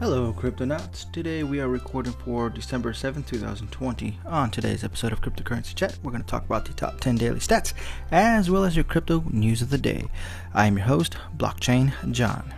Hello, Cryptonauts. Today we are recording for December 7th, 2020. On today's episode of Cryptocurrency Chat, we're going to talk about the top 10 daily stats as well as your crypto news of the day. I'm your host, Blockchain John.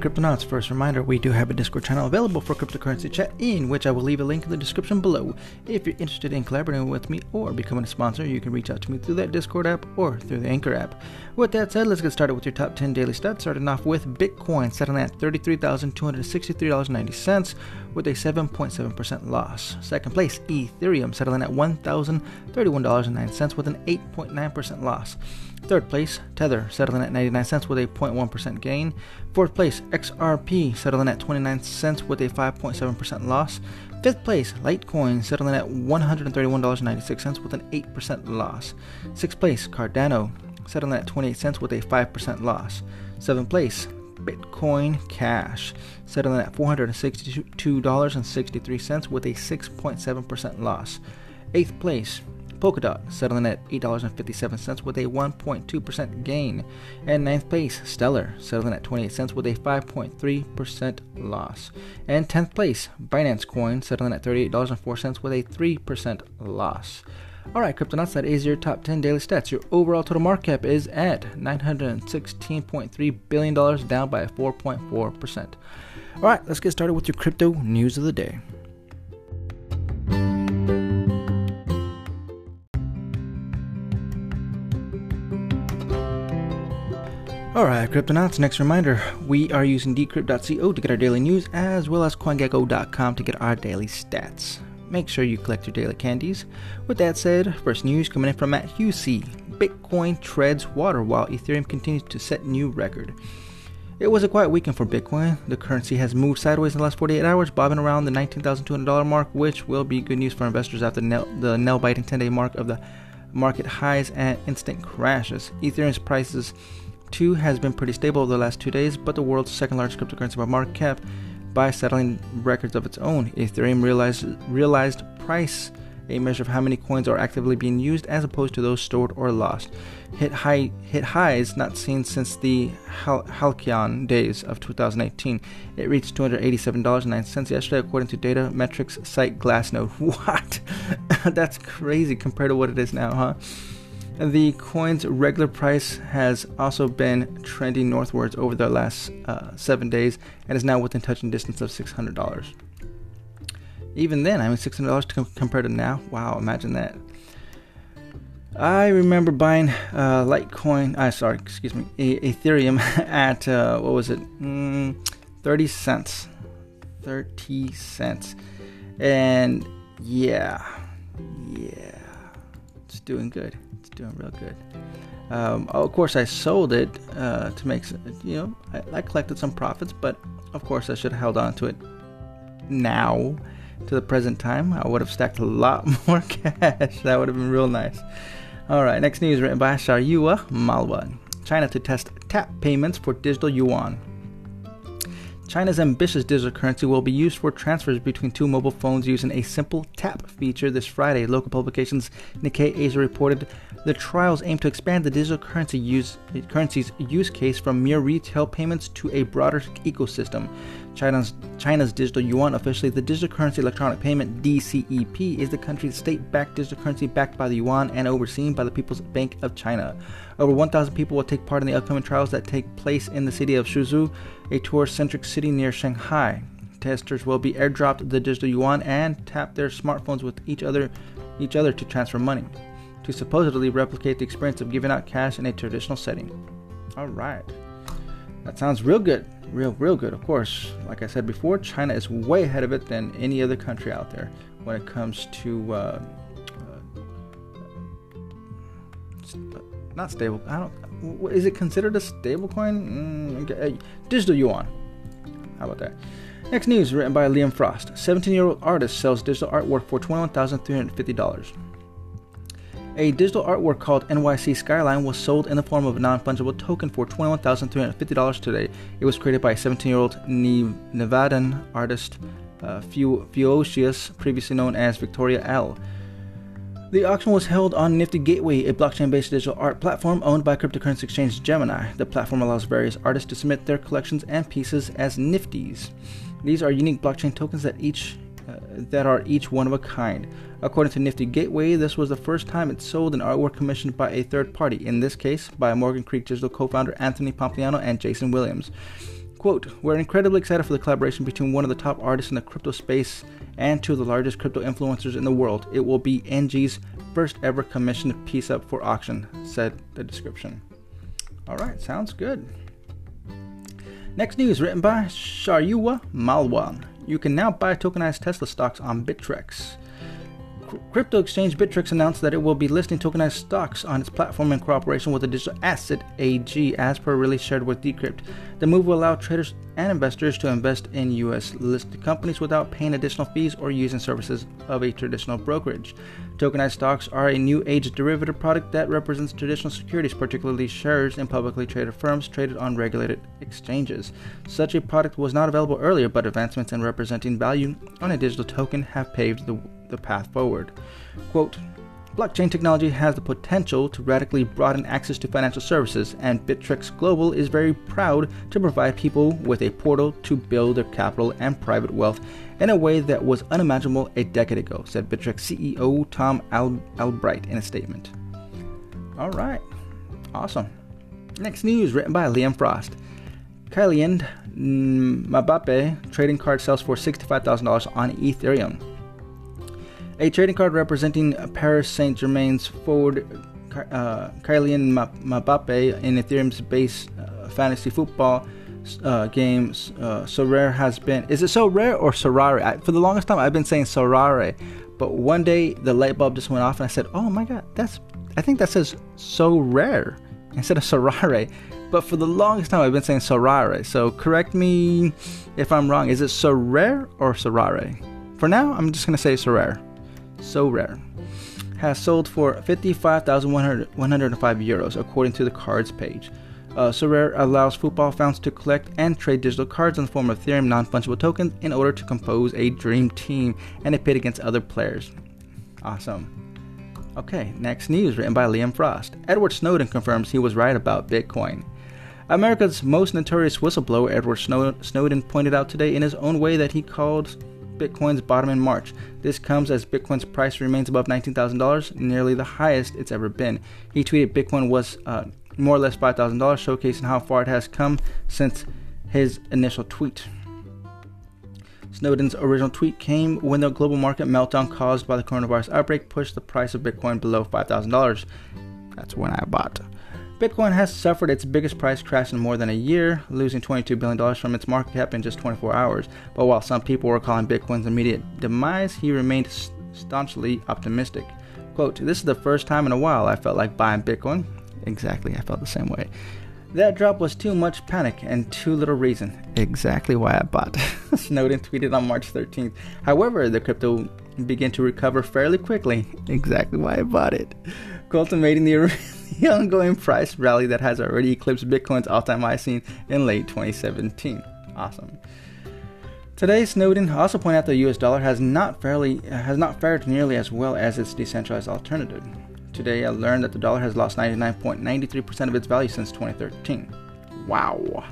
Cryptonauts, first reminder we do have a Discord channel available for cryptocurrency chat, in which I will leave a link in the description below. If you're interested in collaborating with me or becoming a sponsor, you can reach out to me through that Discord app or through the Anchor app. With that said, let's get started with your top 10 daily stats, starting off with Bitcoin settling at $33,263.90 with a 7.7% loss. Second place, Ethereum settling at $1,031.09 with an 8.9% loss. Third place, Tether settling at 99 cents with a 0.1% gain. Fourth place, XRP settling at 29 cents with a 5.7% loss. Fifth place, Litecoin settling at $131.96 with an 8% loss. Sixth place, Cardano settling at 28 cents with a 5% loss. Seventh place, Bitcoin Cash settling at $462.63 with a 6.7% loss. Eighth place, Polkadot settling at $8.57 with a 1.2% gain. And ninth place, Stellar settling at 28 cents with a 5.3% loss. And 10th place, Binance Coin settling at $38.04 with a 3% loss. Alright, Cryptonauts, that is your top 10 daily stats. Your overall total market cap is at $916.3 billion, down by 4.4%. Alright, let's get started with your crypto news of the day. Alright, Cryptonauts, next reminder we are using decrypt.co to get our daily news as well as CoinGecko.com to get our daily stats. Make sure you collect your daily candies. With that said, first news coming in from Matt Hussey Bitcoin treads water while Ethereum continues to set new record. It was a quiet weekend for Bitcoin. The currency has moved sideways in the last 48 hours, bobbing around the $19,200 mark, which will be good news for investors after the nail biting 10 day mark of the market highs and instant crashes. Ethereum's prices Two has been pretty stable over the last two days, but the world's second largest cryptocurrency by market cap by settling records of its own. Ethereum realized, realized price, a measure of how many coins are actively being used as opposed to those stored or lost, hit high hit highs not seen since the Hal- Halcyon days of 2018. It reached $287.09 yesterday, according to data metrics site Glassnode. What? That's crazy compared to what it is now, huh? The coin's regular price has also been trending northwards over the last uh, seven days and is now within touching distance of $600. Even then, I mean, $600 to com- compared to now, wow, imagine that. I remember buying uh, Litecoin, I uh, sorry, excuse me, Ethereum at uh, what was it, mm, 30 cents, 30 cents, and yeah, yeah, it's doing good doing real good. Um, of course, I sold it uh, to make, you know, I, I, collected some profits, but of course, I should have held on to it now to the present time. I would have stacked a lot more cash. that would have been real nice. All right, next news written by Shaurya Malwa. China to test tap payments for digital yuan. China's ambitious digital currency will be used for transfers between two mobile phones using a simple tap feature this Friday. Local publications Nikkei Asia reported the trials aim to expand the digital currency use, currency's use case from mere retail payments to a broader ecosystem. China's, China's digital yuan, officially the Digital Currency Electronic Payment DCEP, is the country's state backed digital currency backed by the yuan and overseen by the People's Bank of China. Over 1,000 people will take part in the upcoming trials that take place in the city of Suzhou, a tourist centric city near Shanghai. Testers will be airdropped the digital yuan and tap their smartphones with each other, each other to transfer money to supposedly replicate the experience of giving out cash in a traditional setting. All right. That sounds real good. Real, real good. Of course, like I said before, China is way ahead of it than any other country out there when it comes to uh, uh, not stable. I don't. Is it considered a stable coin? Mm, okay. Digital yuan. How about that? Next news written by Liam Frost. 17 year old artist sells digital artwork for $21,350. A digital artwork called NYC Skyline was sold in the form of a non fungible token for $21,350 today. It was created by a 17 year old Nevadan artist, uh, Fewocious, previously known as Victoria L. The auction was held on Nifty Gateway, a blockchain based digital art platform owned by cryptocurrency exchange Gemini. The platform allows various artists to submit their collections and pieces as Nifties. These are unique blockchain tokens that each uh, that are each one of a kind. According to Nifty Gateway, this was the first time it sold an artwork commissioned by a third party, in this case by Morgan Creek Digital co founder Anthony Pompliano and Jason Williams. Quote, We're incredibly excited for the collaboration between one of the top artists in the crypto space and two of the largest crypto influencers in the world. It will be NG's first ever commissioned piece up for auction, said the description. All right, sounds good. Next news written by Shaurya Malwan. You can now buy tokenized Tesla stocks on Bittrex crypto exchange Bittrex announced that it will be listing tokenized stocks on its platform in cooperation with the Digital Asset AG, as per release shared with Decrypt. The move will allow traders and investors to invest in U.S. listed companies without paying additional fees or using services of a traditional brokerage. Tokenized stocks are a new age derivative product that represents traditional securities, particularly shares in publicly traded firms traded on regulated exchanges. Such a product was not available earlier, but advancements in representing value on a digital token have paved the the path forward. Quote, Blockchain technology has the potential to radically broaden access to financial services, and Bittrex Global is very proud to provide people with a portal to build their capital and private wealth in a way that was unimaginable a decade ago, said Bittrex CEO Tom Al- Albright in a statement. All right, awesome. Next news written by Liam Frost. Kylian Mbappe trading card sells for $65,000 on Ethereum. A trading card representing Paris Saint Germain's forward uh, Kylian Mbappe in Ethereum's base uh, fantasy football uh, games. Uh, Sorare has been. Is it so rare or Sorare? For the longest time, I've been saying Sorare, but one day the light bulb just went off, and I said, "Oh my God, that's. I think that says so rare instead of Sorare." But for the longest time, I've been saying Sorare. So correct me if I'm wrong. Is it Sorare or Sorare? For now, I'm just gonna say Sorare so rare, has sold for 55,105 euros according to the cards page. Uh, Sorare allows football fans to collect and trade digital cards in the form of Ethereum non fungible tokens in order to compose a dream team and a pit against other players. Awesome. Okay, next news written by Liam Frost. Edward Snowden confirms he was right about Bitcoin. America's most notorious whistleblower, Edward Snowden, pointed out today in his own way that he called Bitcoin's bottom in March. This comes as Bitcoin's price remains above $19,000, nearly the highest it's ever been. He tweeted Bitcoin was uh, more or less $5,000, showcasing how far it has come since his initial tweet. Snowden's original tweet came when the global market meltdown caused by the coronavirus outbreak pushed the price of Bitcoin below $5,000. That's when I bought. Bitcoin has suffered its biggest price crash in more than a year, losing $22 billion from its market cap in just 24 hours. But while some people were calling Bitcoin's immediate demise, he remained staunchly optimistic. Quote, This is the first time in a while I felt like buying Bitcoin. Exactly, I felt the same way. That drop was too much panic and too little reason. Exactly why I bought. Snowden tweeted on March 13th. However, the crypto began to recover fairly quickly. Exactly why I bought it. Cultivating the the ongoing price rally that has already eclipsed Bitcoin's all-time high seen in late 2017. Awesome. Today, Snowden also pointed out the U.S. dollar has not fairly has not fared nearly as well as its decentralized alternative. Today, I learned that the dollar has lost 99.93% of its value since 2013. Wow.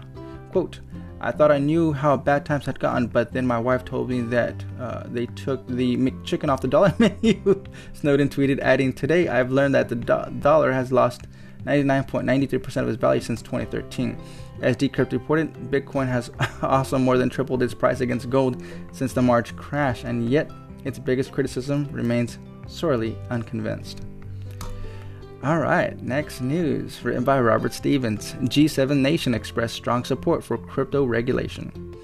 Quote, I thought I knew how bad times had gotten, but then my wife told me that uh, they took the McChicken off the dollar menu. Snowden tweeted, adding, Today I've learned that the do- dollar has lost 99.93% of its value since 2013. As Decrypt reported, Bitcoin has also more than tripled its price against gold since the March crash, and yet its biggest criticism remains sorely unconvinced. All right, next news written by Robert Stevens. G7 nation expressed strong support for crypto regulation.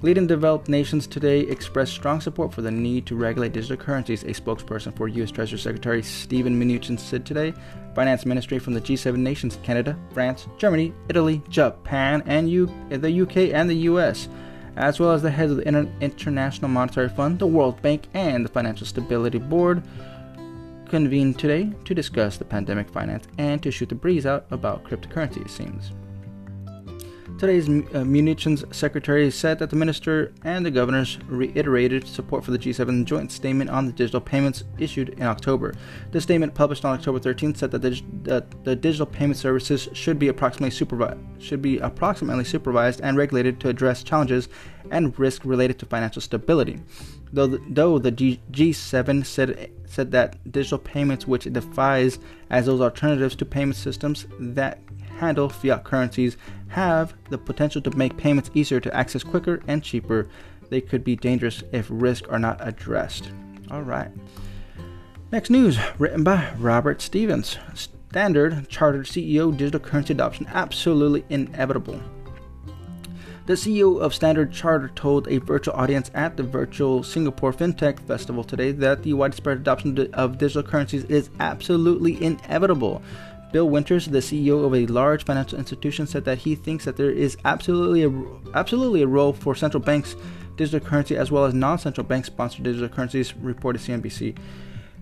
Leading developed nations today expressed strong support for the need to regulate digital currencies, a spokesperson for U.S. Treasury Secretary Steven Mnuchin said today. Finance Ministry from the G7 nations Canada, France, Germany, Italy, Japan, and U- the UK and the US, as well as the heads of the Inter- International Monetary Fund, the World Bank, and the Financial Stability Board convened today to discuss the pandemic finance and to shoot the breeze out about cryptocurrency, it seems. Today's uh, munitions secretary said that the minister and the governors reiterated support for the G7 joint statement on the digital payments issued in October. The statement published on October 13th said that the, that the digital payment services should be approximately supervised should be approximately supervised and regulated to address challenges and risk related to financial stability. Though the, though the G, G7 said said that digital payments, which it defines as those alternatives to payment systems that handle fiat currencies have the potential to make payments easier to access quicker and cheaper. They could be dangerous if risks are not addressed. All right. Next news written by Robert Stevens. Standard Chartered CEO digital currency adoption absolutely inevitable. The CEO of Standard Chartered told a virtual audience at the virtual Singapore FinTech Festival today that the widespread adoption of digital currencies is absolutely inevitable. Bill Winters, the CEO of a large financial institution, said that he thinks that there is absolutely a, absolutely a role for central banks' digital currency as well as non-central bank sponsored digital currencies, reported CNBC.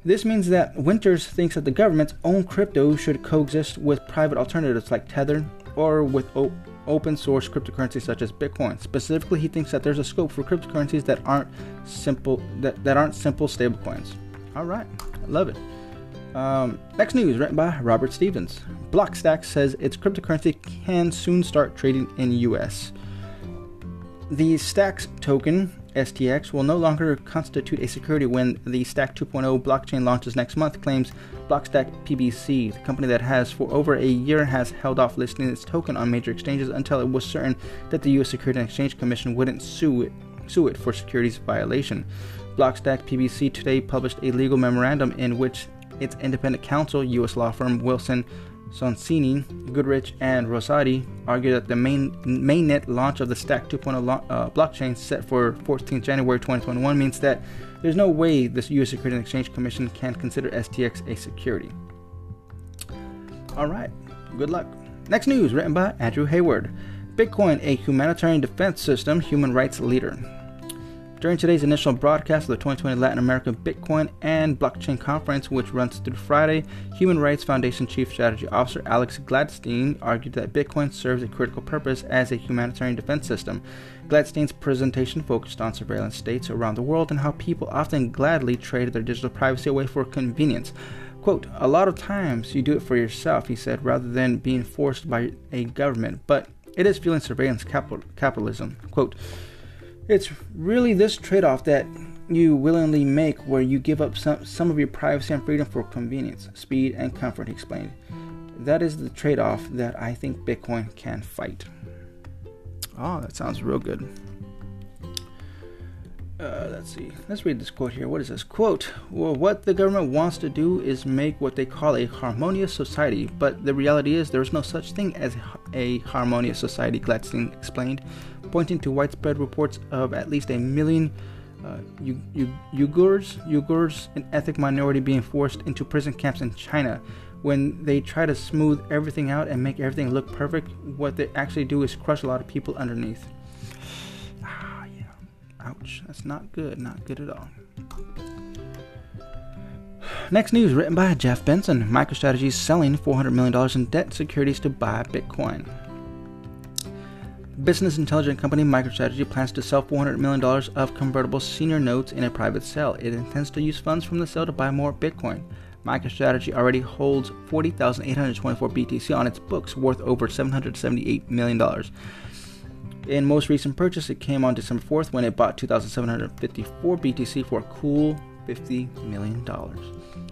This means that Winters thinks that the government's own crypto should coexist with private alternatives like Tether or with o- open source cryptocurrencies such as Bitcoin. Specifically, he thinks that there's a scope for cryptocurrencies that aren't simple that, that aren't simple stablecoins. All right, I love it. Um, next news, written by Robert Stevens. Blockstack says its cryptocurrency can soon start trading in US. The Stacks token, STX, will no longer constitute a security when the Stack 2.0 blockchain launches next month, claims Blockstack PBC. The company that has for over a year has held off listing its token on major exchanges until it was certain that the US Securities and Exchange Commission wouldn't sue it, sue it for securities violation. Blockstack PBC today published a legal memorandum in which its independent counsel, U.S. law firm Wilson Sonsini, Goodrich, and Rosati argue that the main mainnet launch of the Stack 2.0 lo- uh, blockchain set for 14th January 2021 means that there's no way the U.S. Securities and Exchange Commission can consider STX a security. All right, good luck. Next news written by Andrew Hayward. Bitcoin, a humanitarian defense system, human rights leader. During today's initial broadcast of the 2020 Latin American Bitcoin and Blockchain Conference, which runs through Friday, Human Rights Foundation Chief Strategy Officer Alex Gladstein argued that Bitcoin serves a critical purpose as a humanitarian defense system. Gladstein's presentation focused on surveillance states around the world and how people often gladly trade their digital privacy away for convenience. Quote, a lot of times you do it for yourself, he said, rather than being forced by a government, but it is fueling surveillance capital- capitalism. Quote, it's really this trade off that you willingly make where you give up some, some of your privacy and freedom for convenience, speed, and comfort, he explained. That is the trade off that I think Bitcoin can fight. Oh, that sounds real good. Uh, let's see. Let's read this quote here. What is this? Quote Well, what the government wants to do is make what they call a harmonious society, but the reality is there is no such thing as a harmonious society, Gladstein explained, pointing to widespread reports of at least a million uh, Uyghurs, Uyghurs, an ethnic minority, being forced into prison camps in China. When they try to smooth everything out and make everything look perfect, what they actually do is crush a lot of people underneath. Ah, yeah. Ouch, that's not good, not good at all. Next news written by Jeff Benson MicroStrategy selling $400 million in debt securities to buy Bitcoin. Business intelligence company MicroStrategy plans to sell $400 million of convertible senior notes in a private sale. It intends to use funds from the sale to buy more Bitcoin. MicroStrategy already holds 40,824 BTC on its books, worth over $778 million. In most recent purchase, it came on December 4th when it bought 2,754 BTC for a cool $50 million.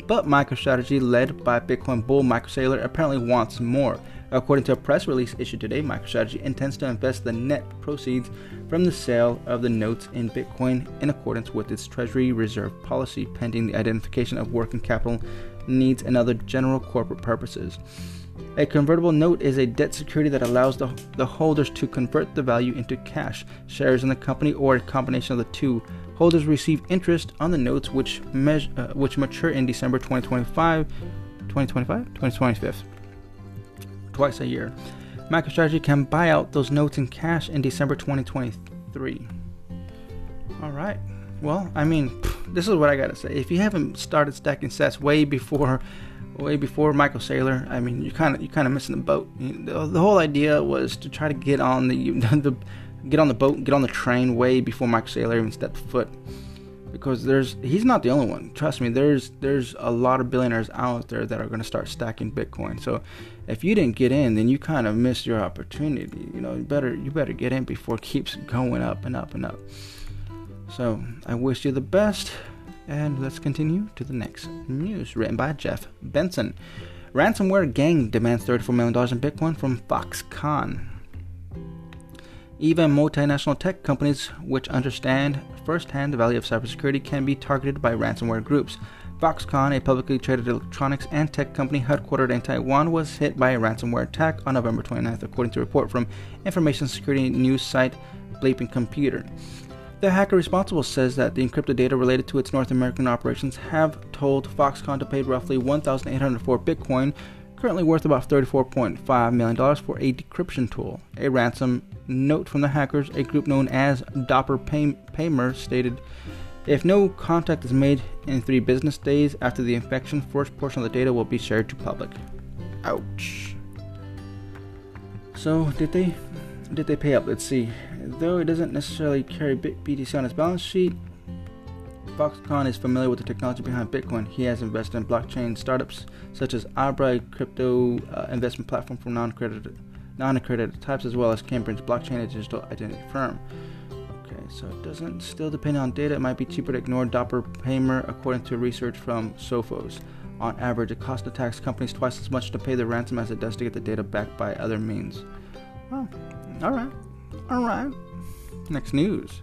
But MicroStrategy, led by Bitcoin bull Michael Saylor, apparently wants more. According to a press release issued today, MicroStrategy intends to invest the net proceeds from the sale of the notes in Bitcoin in accordance with its Treasury Reserve policy, pending the identification of working capital needs and other general corporate purposes. A convertible note is a debt security that allows the, the holders to convert the value into cash, shares in the company, or a combination of the two. Holders receive interest on the notes which, measure, uh, which mature in December 2025, 2025, 2025, twice a year. MicroStrategy can buy out those notes in cash in December 2023. All right, Well, I mean, this is what I gotta say. If you haven't started stacking sats way before, way before Michael Saylor, I mean, you kind of you kind of missing the boat. The, the, whole idea was to try to get on the, the get on the boat, get on the train way before Michael Saylor even stepped foot. Because there's he's not the only one. Trust me, there's there's a lot of billionaires out there that are going to start stacking Bitcoin. So if you didn't get in, then you kind of missed your opportunity. You know, you better you better get in before it keeps going up and up and up. So I wish you the best, and let's continue to the next news written by Jeff Benson. Ransomware gang demands $34 million in Bitcoin from Foxconn. Even multinational tech companies which understand firsthand the value of cybersecurity can be targeted by ransomware groups. Foxconn, a publicly traded electronics and tech company headquartered in Taiwan, was hit by a ransomware attack on November 29th, according to a report from information security news site Bleeping Computer. The hacker responsible says that the encrypted data related to its North American operations have told Foxconn to pay roughly 1,804 Bitcoin, currently worth about $34.5 million, for a decryption tool. A ransom note from the hackers, a group known as DoppelPaymer, stated if no contact is made in three business days after the infection, first portion of the data will be shared to public. Ouch. So, did they did they pay up? Let's see. Though it doesn't necessarily carry BTC on its balance sheet, Foxconn is familiar with the technology behind Bitcoin. He has invested in blockchain startups such as Abra, crypto uh, investment platform for non-accredited, non-accredited types, as well as Cambridge Blockchain, a digital identity firm. Okay, so it doesn't still depend on data. It might be cheaper to ignore DoppelPaymer, according to research from Sophos. On average, it costs the tax companies twice as much to pay the ransom as it does to get the data back by other means. Well, all right. All right. Next news.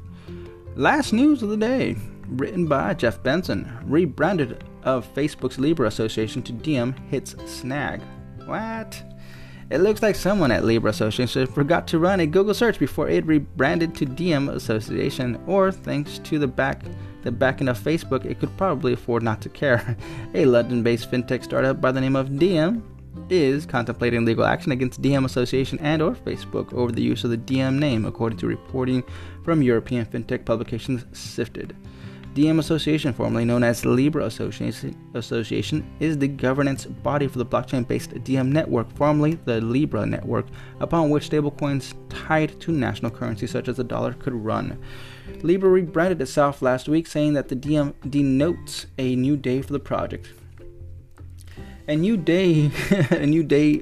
Last news of the day. Written by Jeff Benson. Rebranded of Facebook's Libra Association to DM hits snag. What? It looks like someone at Libra Association forgot to run a Google search before it rebranded to Diem Association, or thanks to the back the backing of Facebook, it could probably afford not to care. A London-based fintech startup by the name of Diem is contemplating legal action against Diem Association and or Facebook over the use of the Diem name, according to reporting from European fintech publications Sifted. Diem Association, formerly known as Libra Association, Association, is the governance body for the blockchain-based DM network, formerly the Libra network, upon which stablecoins tied to national currencies such as the dollar could run. Libra rebranded itself last week, saying that the DM denotes a new day for the project a new day, a new day,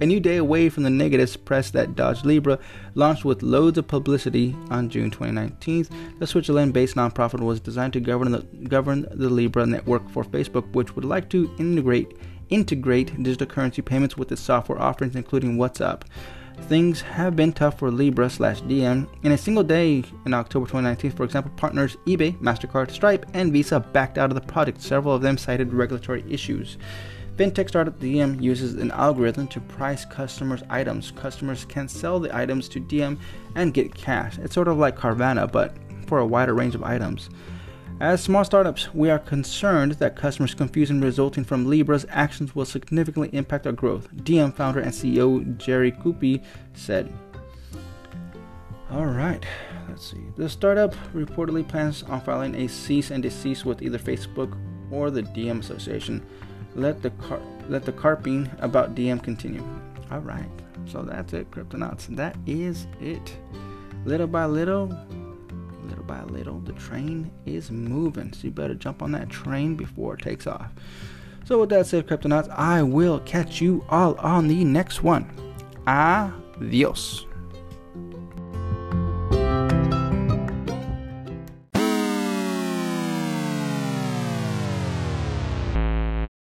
a new day away from the negative press that Dodge Libra launched with loads of publicity on June 2019. The Switzerland-based nonprofit was designed to govern the govern the Libra network for Facebook, which would like to integrate integrate digital currency payments with its software offerings, including WhatsApp. Things have been tough for Libra slash Diem. In a single day in October 2019, for example, partners eBay, MasterCard, Stripe, and Visa backed out of the project. Several of them cited regulatory issues. FinTech startup DM uses an algorithm to price customers' items. Customers can sell the items to DM and get cash. It's sort of like Carvana, but for a wider range of items. As small startups, we are concerned that customers' confusion resulting from Libra's actions will significantly impact our growth, DM founder and CEO Jerry Coopey said. All right, let's see. The startup reportedly plans on filing a cease and desist with either Facebook or the DM Association let the car- let the carping about DM continue. All right, so that's it, Cryptonauts. That is it. Little by little, little by little, the train is moving. So you better jump on that train before it takes off. So with that said, Cryptonauts, I will catch you all on the next one. Adios.